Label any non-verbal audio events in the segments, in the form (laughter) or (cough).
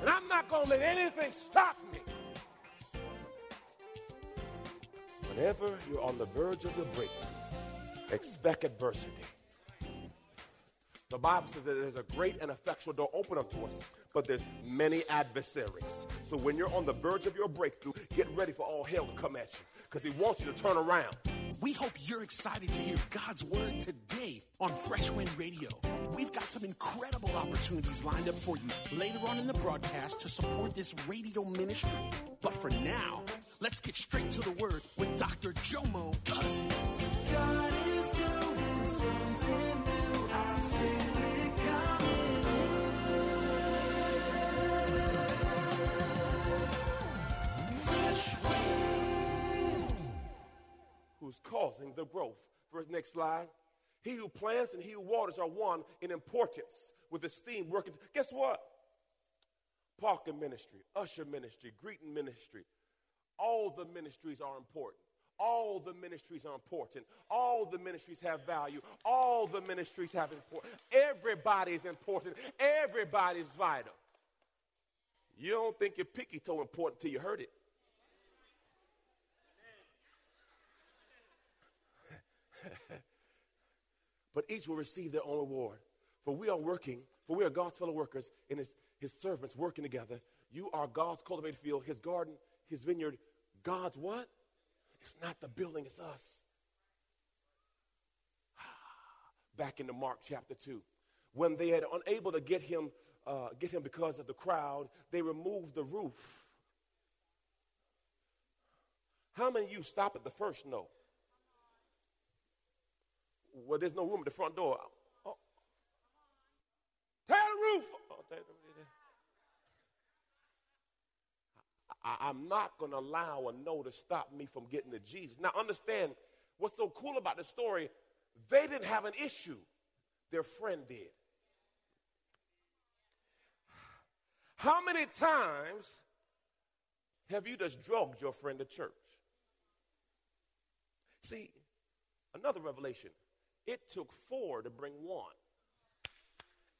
And I'm not going to let anything stop me. Whenever you're on the verge of your breakthrough, expect adversity. The Bible says that there's a great and effectual door open unto us, but there's many adversaries. So when you're on the verge of your breakthrough, get ready for all hell to come at you because he wants you to turn around. We hope you're excited to hear God's word today on Fresh Wind Radio. We've got some incredible opportunities lined up for you later on in the broadcast to support this radio ministry. But for now, let's get straight to the word with Dr. Jomo Cousins. God is doing something next slide. He who plants and he who waters are one in importance with esteem working. Guess what? Parking ministry, usher ministry, greeting ministry. All the ministries are important. All the ministries are important. All the ministries have value. All the ministries have important. Everybody's important. Everybody's vital. You don't think your picky toe important till you heard it. (laughs) but each will receive their own reward. For we are working, for we are God's fellow workers and his, his servants working together. You are God's cultivated field, his garden, his vineyard. God's what? It's not the building, it's us. (sighs) Back into Mark chapter 2. When they had unable to get him, uh, get him because of the crowd, they removed the roof. How many of you stop at the first no? Well, there's no room at the front door. Oh. Tear the roof. Oh, the. I, I'm not going to allow a no to stop me from getting to Jesus. Now, understand what's so cool about the story. They didn't have an issue, their friend did. How many times have you just drugged your friend to church? See, another revelation. It took four to bring one.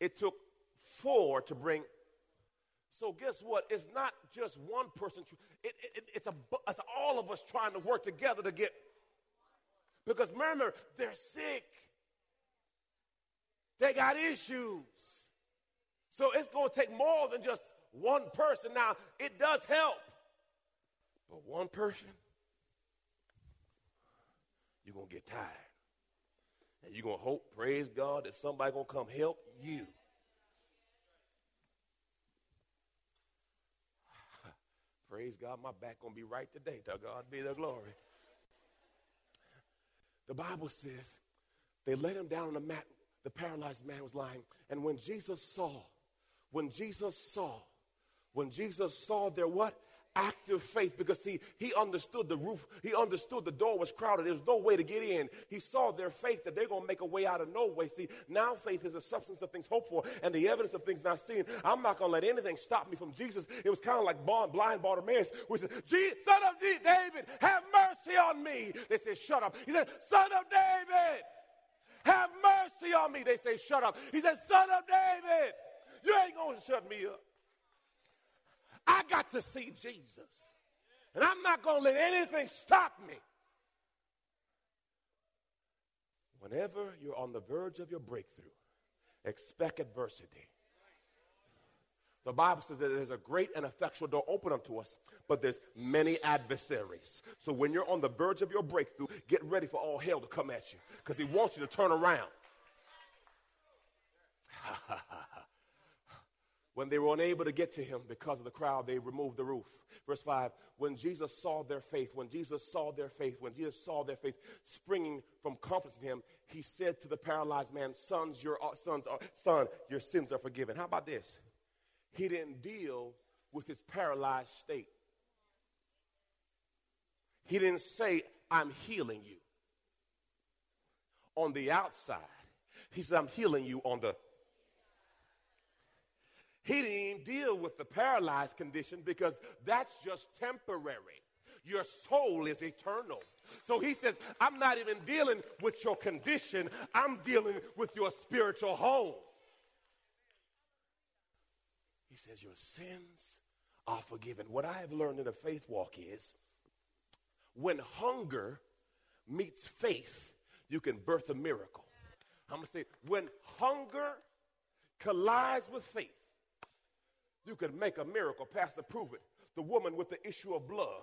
It took four to bring. So guess what? It's not just one person. It, it, it's, a, it's all of us trying to work together to get. Because remember, they're sick. They got issues. So it's going to take more than just one person. Now, it does help. But one person, you're going to get tired. And you're going to hope, praise God, that somebody going to come help you. (sighs) praise God, my back going to be right today. To God be the glory. The Bible says they let him down on the mat. The paralyzed man was lying. And when Jesus saw, when Jesus saw, when Jesus saw their what? Active faith because see he understood the roof. He understood the door was crowded. There was no way to get in. He saw their faith that they're to make a way out of no way. See now faith is the substance of things hoped for and the evidence of things not seen. I'm not to let anything stop me from jesus. It was kind of like blind bartimaeus who said son of david have mercy on me. They said shut up. He said son of david have mercy on me. They say shut up. He said son of david you ain't going to shut me up I got to see Jesus. And I'm not going to let anything stop me. Whenever you're on the verge of your breakthrough, expect adversity. The Bible says that there's a great and effectual door open unto us, but there's many adversaries. So when you're on the verge of your breakthrough, get ready for all hell to come at you because he wants you to turn around. When they were unable to get to him because of the crowd, they removed the roof. Verse 5 When Jesus saw their faith, when Jesus saw their faith, when Jesus saw their faith springing from confidence in him, he said to the paralyzed man, Sons, your uh, sons are, son, your sins are forgiven. How about this? He didn't deal with his paralyzed state. He didn't say, I'm healing you. On the outside, he said, I'm healing you on the he didn't deal with the paralyzed condition because that's just temporary. Your soul is eternal. So he says, I'm not even dealing with your condition, I'm dealing with your spiritual home. He says, Your sins are forgiven. What I have learned in the faith walk is when hunger meets faith, you can birth a miracle. I'm going to say, when hunger collides with faith, you can make a miracle. Pastor, prove it. The woman with the issue of blood.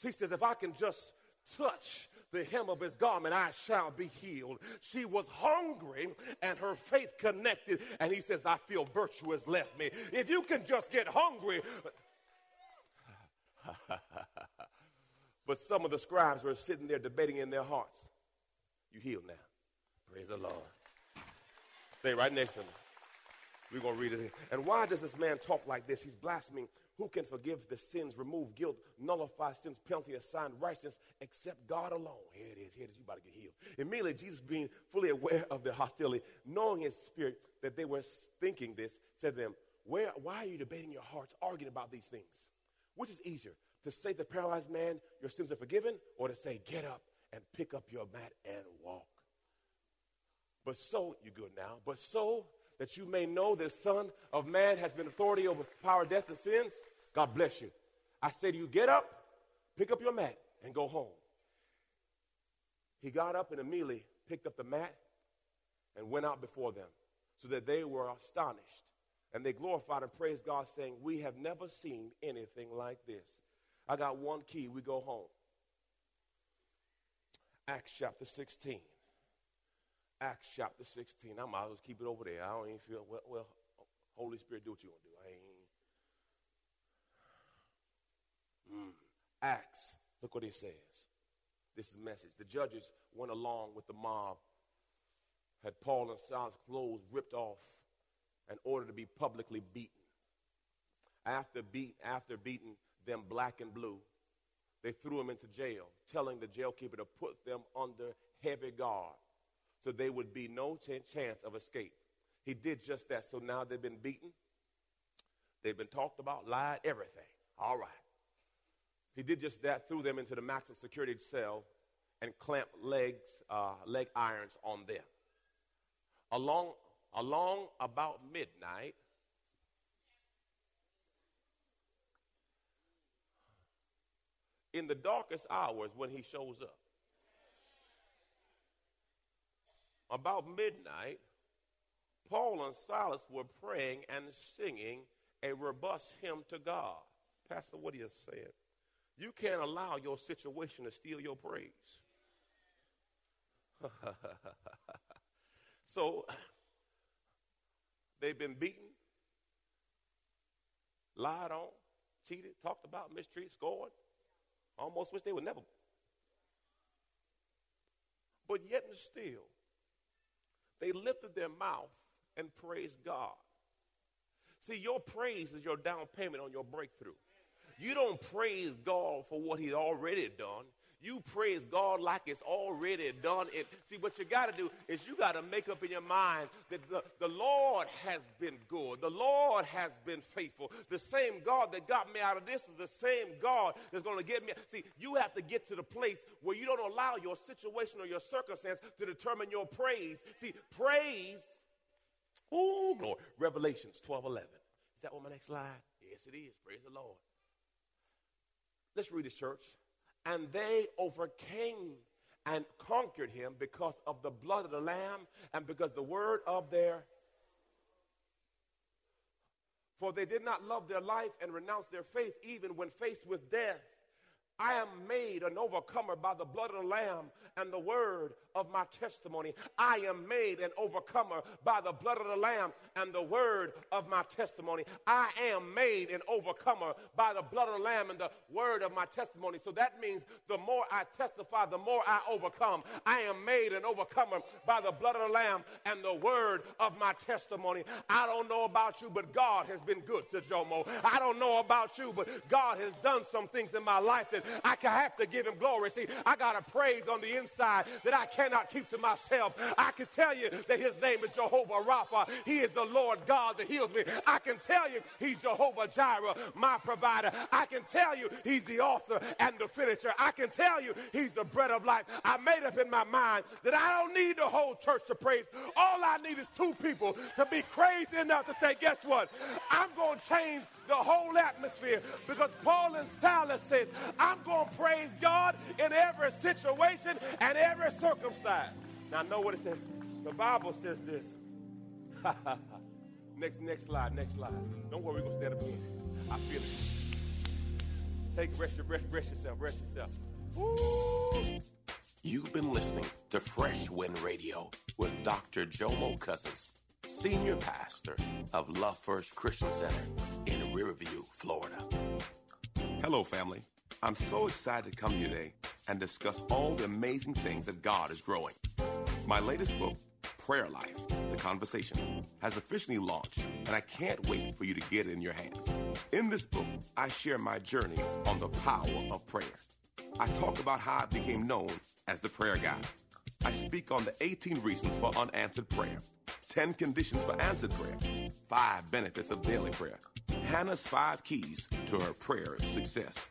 She says, if I can just touch the hem of his garment, I shall be healed. She was hungry and her faith connected, and he says, I feel virtue has left me. If you can just get hungry. (laughs) but some of the scribes were sitting there debating in their hearts. You healed now. Praise the Lord. Stay right next to me. We're going to read it. And why does this man talk like this? He's blaspheming. Who can forgive the sins, remove guilt, nullify sins, penalty, assign righteousness, except God alone? Here it is. Here it is. You about to get healed. Immediately, Jesus, being fully aware of the hostility, knowing his spirit that they were thinking this, said to them, Where, Why are you debating your hearts, arguing about these things? Which is easier, to say to the paralyzed man, Your sins are forgiven, or to say, Get up and pick up your mat and walk? But so, you're good now, but so that you may know the Son of Man has been authority over power, death, and sins. God bless you. I say to you, get up, pick up your mat, and go home. He got up and immediately picked up the mat and went out before them, so that they were astonished. And they glorified and praised God, saying, We have never seen anything like this. I got one key. We go home. Acts chapter 16. Acts chapter 16. I might as well keep it over there. I don't even feel, well, well Holy Spirit, do what you want to do. I ain't. Mm. Acts, look what it says. This is message. The judges went along with the mob, had Paul and Silas' clothes ripped off, and ordered to be publicly beaten. After, beat, after beating them black and blue, they threw them into jail, telling the jailkeeper to put them under heavy guard so there would be no chance of escape. He did just that. So now they've been beaten, they've been talked about, lied, everything. All right. He did just that, threw them into the maximum security cell and clamped legs, uh, leg irons on them. Along, along about midnight, in the darkest hours when he shows up, about midnight, Paul and Silas were praying and singing a robust hymn to God. Pastor, what are you saying? You can't allow your situation to steal your praise. (laughs) so they've been beaten, lied on, cheated, talked about, mistreated, scored. Almost wish they would never. But yet and still, they lifted their mouth and praised God. See, your praise is your down payment on your breakthrough. You don't praise God for what He's already done. You praise God like it's already done. It, see, what you got to do is you got to make up in your mind that the, the Lord has been good. The Lord has been faithful. The same God that got me out of this is the same God that's going to get me. See, you have to get to the place where you don't allow your situation or your circumstance to determine your praise. See, praise, oh, glory. Revelations 12 11. Is that on my next slide? Yes, it is. Praise the Lord. Let's read this, church and they overcame and conquered him because of the blood of the Lamb and because the word of their. For they did not love their life and renounce their faith even when faced with death. I am made an overcomer by the blood of the Lamb and the word of my testimony. I am made an overcomer by the blood of the Lamb and the word of my testimony. I am made an overcomer by the blood of the Lamb and the word of my testimony. So that means the more I testify, the more I overcome. I am made an overcomer by the blood of the Lamb and the word of my testimony. I don't know about you, but God has been good to Jomo. I don't know about you, but God has done some things in my life that I can have to give him glory. See, I got a praise on the inside that I cannot keep to myself. I can tell you that his name is Jehovah Rapha. He is the Lord God that heals me. I can tell you he's Jehovah Jireh, my provider. I can tell you he's the author and the finisher. I can tell you he's the bread of life. I made up in my mind that I don't need the whole church to praise. All I need is two people to be crazy enough to say, guess what? I'm going to change the whole atmosphere because Paul and Silas said, I'm going to praise God in every situation and every circumstance. Now, know what it says? The Bible says this. (laughs) next, next slide, next slide. Don't worry, we're going to stand up again. I feel it. Take rest, rest, rest yourself, rest yourself. Woo! You've been listening to Fresh Wind Radio with Dr. Jomo Cousins, Senior Pastor of Love First Christian Center in Riverview, Florida. Hello, family. I'm so excited to come here today and discuss all the amazing things that God is growing. My latest book, Prayer Life The Conversation, has officially launched, and I can't wait for you to get it in your hands. In this book, I share my journey on the power of prayer. I talk about how I became known as the prayer guy. I speak on the 18 reasons for unanswered prayer, 10 conditions for answered prayer, 5 benefits of daily prayer, Hannah's 5 keys to her prayer success,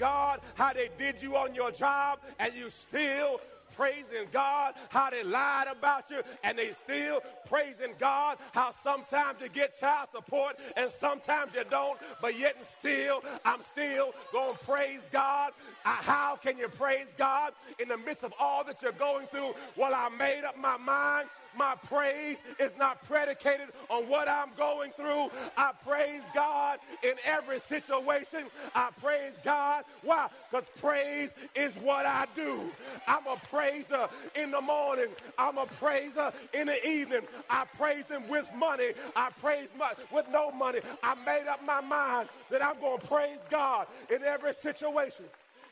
God how they did you on your job, and you still praising God how they lied about you, and they still praising God how sometimes you get child support and sometimes you don't, but yet and still, I'm still going to praise God. Uh, how can you praise God in the midst of all that you're going through? Well, I made up my mind my praise is not predicated on what I'm going through. I praise God in every situation. I praise God. Why? Because praise is what I do. I'm a praiser in the morning. I'm a praiser in the evening. I praise Him with money. I praise my, with no money. I made up my mind that I'm going to praise God in every situation.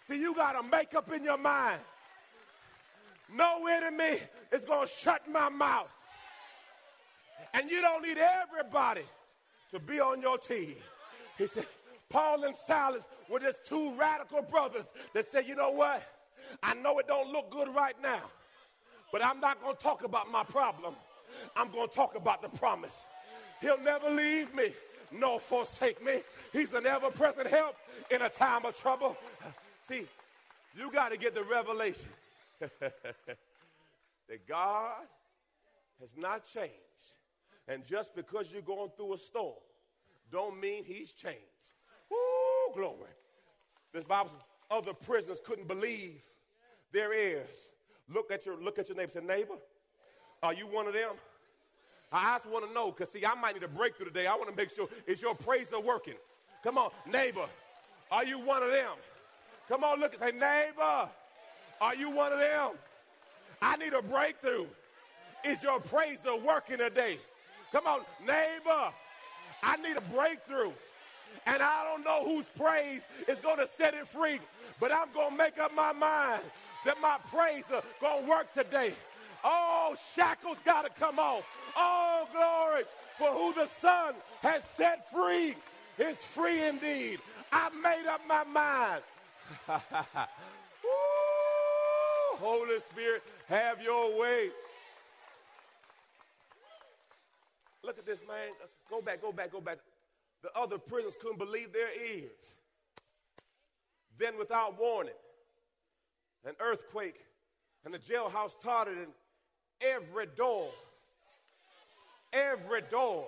See, you got to make up in your mind no enemy is going to shut my mouth. And you don't need everybody to be on your team. He said, Paul and Silas were just two radical brothers that said, you know what? I know it don't look good right now, but I'm not going to talk about my problem. I'm going to talk about the promise. He'll never leave me nor forsake me. He's an ever present help in a time of trouble. See, you got to get the revelation (laughs) that God has not changed. And just because you're going through a storm don't mean he's changed. Woo, glory. This Bible says other prisoners couldn't believe their ears. Look at your look at your neighbor. Say, neighbor, are you one of them? I just want to know, because see, I might need a breakthrough today. I want to make sure is your praise working. Come on, neighbor, are you one of them? Come on, look and say, neighbor, are you one of them? I need a breakthrough. Is your praise working today? Come on, neighbor, I need a breakthrough. And I don't know whose praise is going to set it free, but I'm going to make up my mind that my praise is going to work today. Oh, shackles got to come off. Oh, glory. For who the Son has set free is free indeed. I made up my mind. (laughs) Holy Spirit, have your way. Look at this, man. Go back, go back, go back. The other prisoners couldn't believe their ears. Then, without warning, an earthquake and the jailhouse tottered, and every door, every door,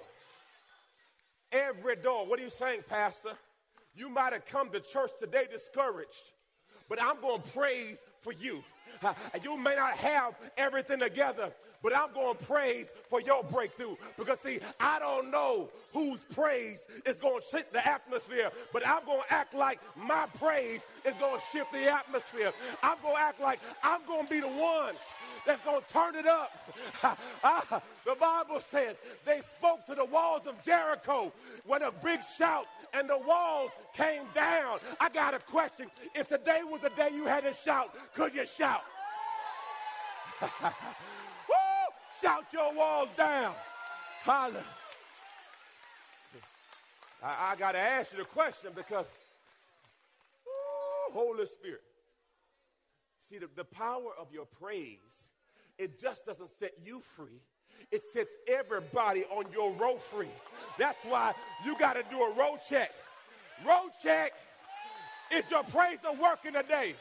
every door. What are you saying, Pastor? You might have come to church today discouraged, but I'm going to praise for you. Uh, you may not have everything together, but I'm going to praise for your breakthrough. Because, see, I don't know whose praise is going to shift the atmosphere, but I'm going to act like my praise is going to shift the atmosphere. I'm going to act like I'm going to be the one that's going to turn it up. (laughs) Ah, the Bible says they spoke to the walls of Jericho when a big shout and the walls came down. I got a question. If today was the day you had to shout, could you shout? (laughs) Shout your walls down. Holla. I, I got to ask you the question because, ooh, Holy Spirit. See, the, the power of your praise, it just doesn't set you free. It sets everybody on your row free. That's why you got to do a row check. Row check. Is your praise working today?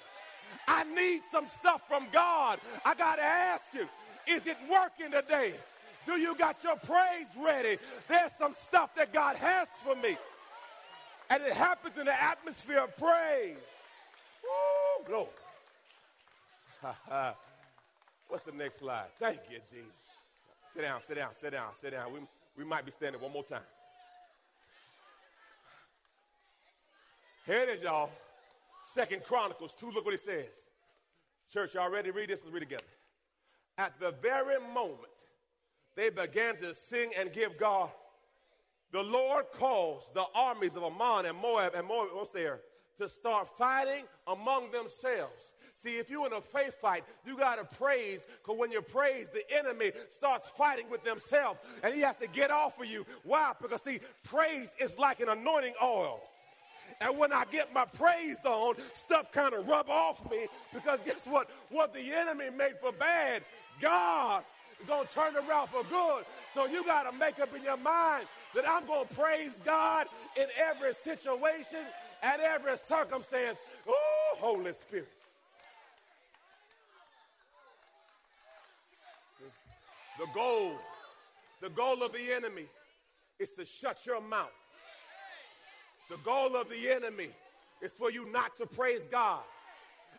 I need some stuff from God. I got to ask you, is it working today? Do you got your praise ready? There's some stuff that God has for me. And it happens in the atmosphere of praise. Woo, glory. (laughs) What's the next slide? Thank you, Jesus. Sit down, sit down, sit down, sit down. We, we might be standing one more time. Here it is, y'all. Second Chronicles 2, look what it says. Church, y'all ready to read this? Let's read together. At the very moment they began to sing and give God, the Lord caused the armies of Ammon and Moab and Moab was there to start fighting among themselves. See, if you're in a faith fight, you got to praise because when you praise, the enemy starts fighting with themselves and he has to get off of you. Why? Because, see, praise is like an anointing oil. And when I get my praise on, stuff kind of rub off me because guess what? What the enemy made for bad, God is going to turn around for good. So you got to make up in your mind that I'm going to praise God in every situation and every circumstance. Oh, Holy Spirit. The goal, the goal of the enemy is to shut your mouth. The goal of the enemy is for you not to praise God.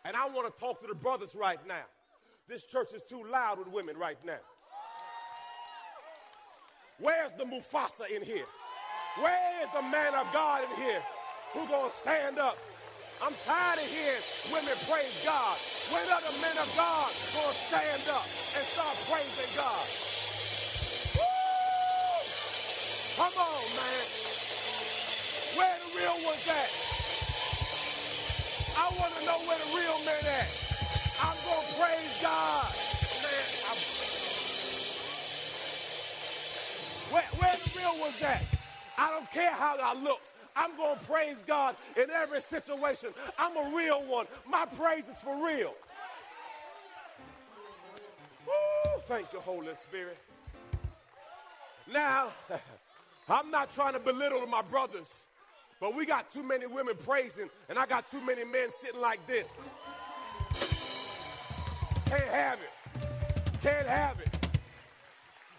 And I want to talk to the brothers right now. This church is too loud with women right now. Where's the Mufasa in here? Where is the man of God in here who gonna stand up? I'm tired of hearing women praise God. When are the men of God gonna stand up and start praising God? Woo! Come on, man. Where the real ones at? I want to know where the real men at. To praise God. Man, I'm... Where, where the real ones at? I don't care how I look. I'm going to praise God in every situation. I'm a real one. My praise is for real. Woo, thank you, Holy Spirit. Now, (laughs) I'm not trying to belittle my brothers, but we got too many women praising, and I got too many men sitting like this. Can't have it. Can't have it.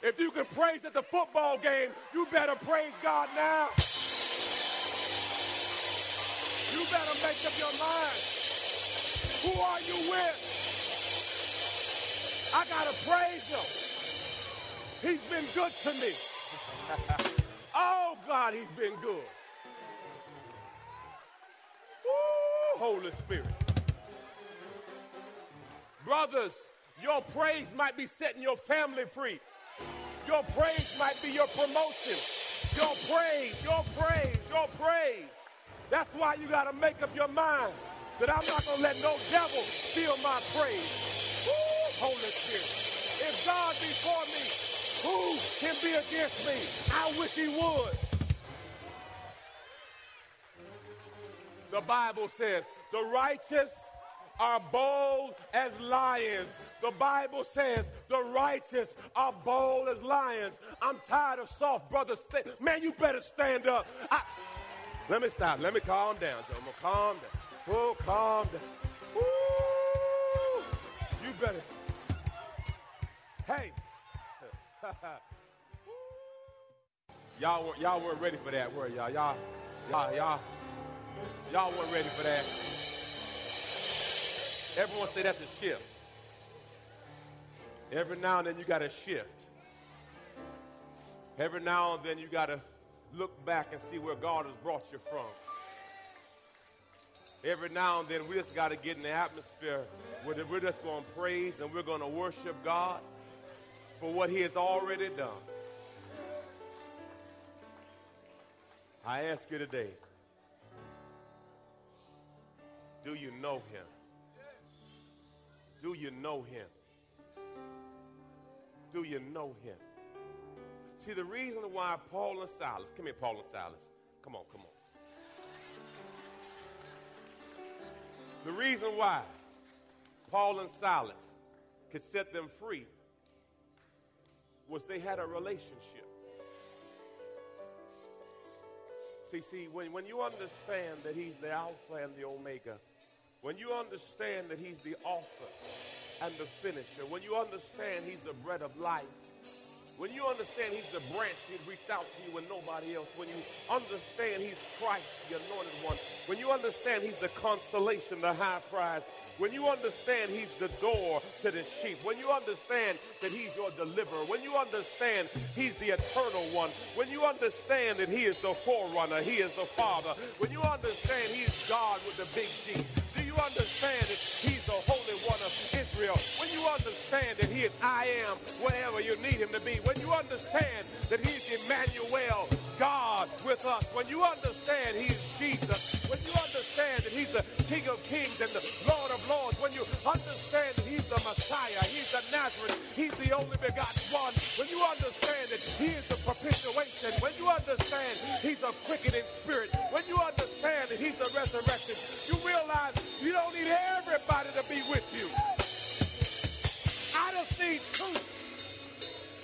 If you can praise at the football game, you better praise God now. You better make up your mind. Who are you with? I gotta praise him. He's been good to me. (laughs) oh God, he's been good. Woo, Holy Spirit. Brothers, your praise might be setting your family free. Your praise might be your promotion. Your praise, your praise, your praise. That's why you got to make up your mind that I'm not going to let no devil steal my praise. Holy Spirit. If God be for me, who can be against me? I wish he would. The Bible says, the righteous are bold as lions. The Bible says the righteous are bold as lions. I'm tired of soft brothers. St- Man, you better stand up. I- Let me stop. Let me calm down, gonna calm down. Oh, calm down. You better. Hey. (laughs) y'all weren't y'all weren't ready for that, were y'all? Y'all, y'all, y'all, y'all weren't ready for that. Everyone say that's a shift. Every now and then you got to shift. Every now and then you got to look back and see where God has brought you from. Every now and then we just got to get in the atmosphere where we're just going to praise and we're going to worship God for what He has already done. I ask you today, do you know Him? Do you know Him? Do you know Him? See, the reason why Paul and Silas, come here, Paul and Silas. Come on, come on. The reason why Paul and Silas could set them free was they had a relationship. See, see, when, when you understand that he's the Alpha and the Omega, when you understand that he's the author and the finisher, when you understand he's the bread of life, when you understand he's the branch that reached out to you and nobody else, when you understand he's Christ, the anointed one, when you understand he's the consolation, the high priest, when you understand he's the door to the sheep, when you understand that he's your deliverer, when you understand he's the eternal one, when you understand that he is the forerunner, he is the father, when you understand he's God with the big G, you understand that he's the Holy One of Israel? When you understand that he is I am wherever you need him to be, when you understand that he's Emmanuel, God with us, when you understand he's Jesus, when understand that he's the King of Kings and the Lord of Lords, when you understand that he's the Messiah, he's the Nazarene, he's the only begotten one, when you understand that he is the propitiation, when you understand he's a quickening spirit, when you understand that he's the resurrection, you realize you don't need everybody to be with you. I just need truth.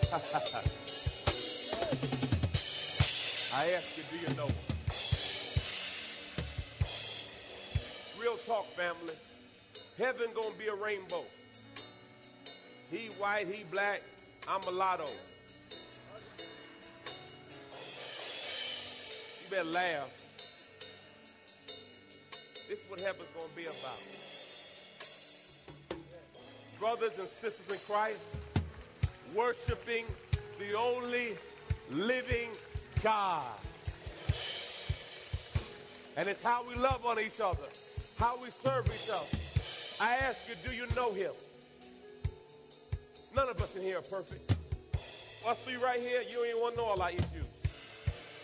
(laughs) I ask you, do you know him? Real talk, family. Heaven gonna be a rainbow. He white, he black, I'm a mulatto. You better laugh. This is what heaven's gonna be about. Brothers and sisters in Christ, worshiping the only living God. And it's how we love on each other, how we serve each other. I ask you, do you know him? None of us in here are perfect. Us three right here, you ain't want to know all our issues.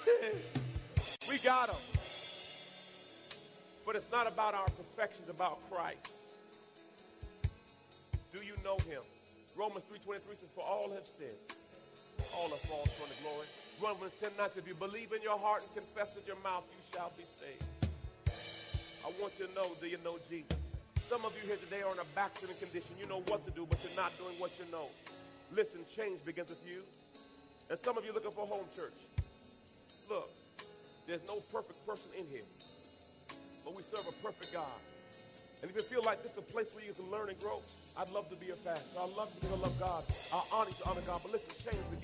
(laughs) we got them. But it's not about our perfections, about Christ. Do you know him? Romans 3.23 says, for all have sinned. All have fallen short of glory. Romans 10.9 says, if you believe in your heart and confess with your mouth, you shall be saved. I want you to know, do you know Jesus? Some of you here today are in a backsliding condition. You know what to do, but you're not doing what you know. Listen, change begins with you. And some of you looking for home church. Look, there's no perfect person in here. But we serve a perfect God. And if you feel like this is a place where you can learn and grow, I'd love to be a pastor. I love you because I love God. I honor to honor God. But listen, change begins.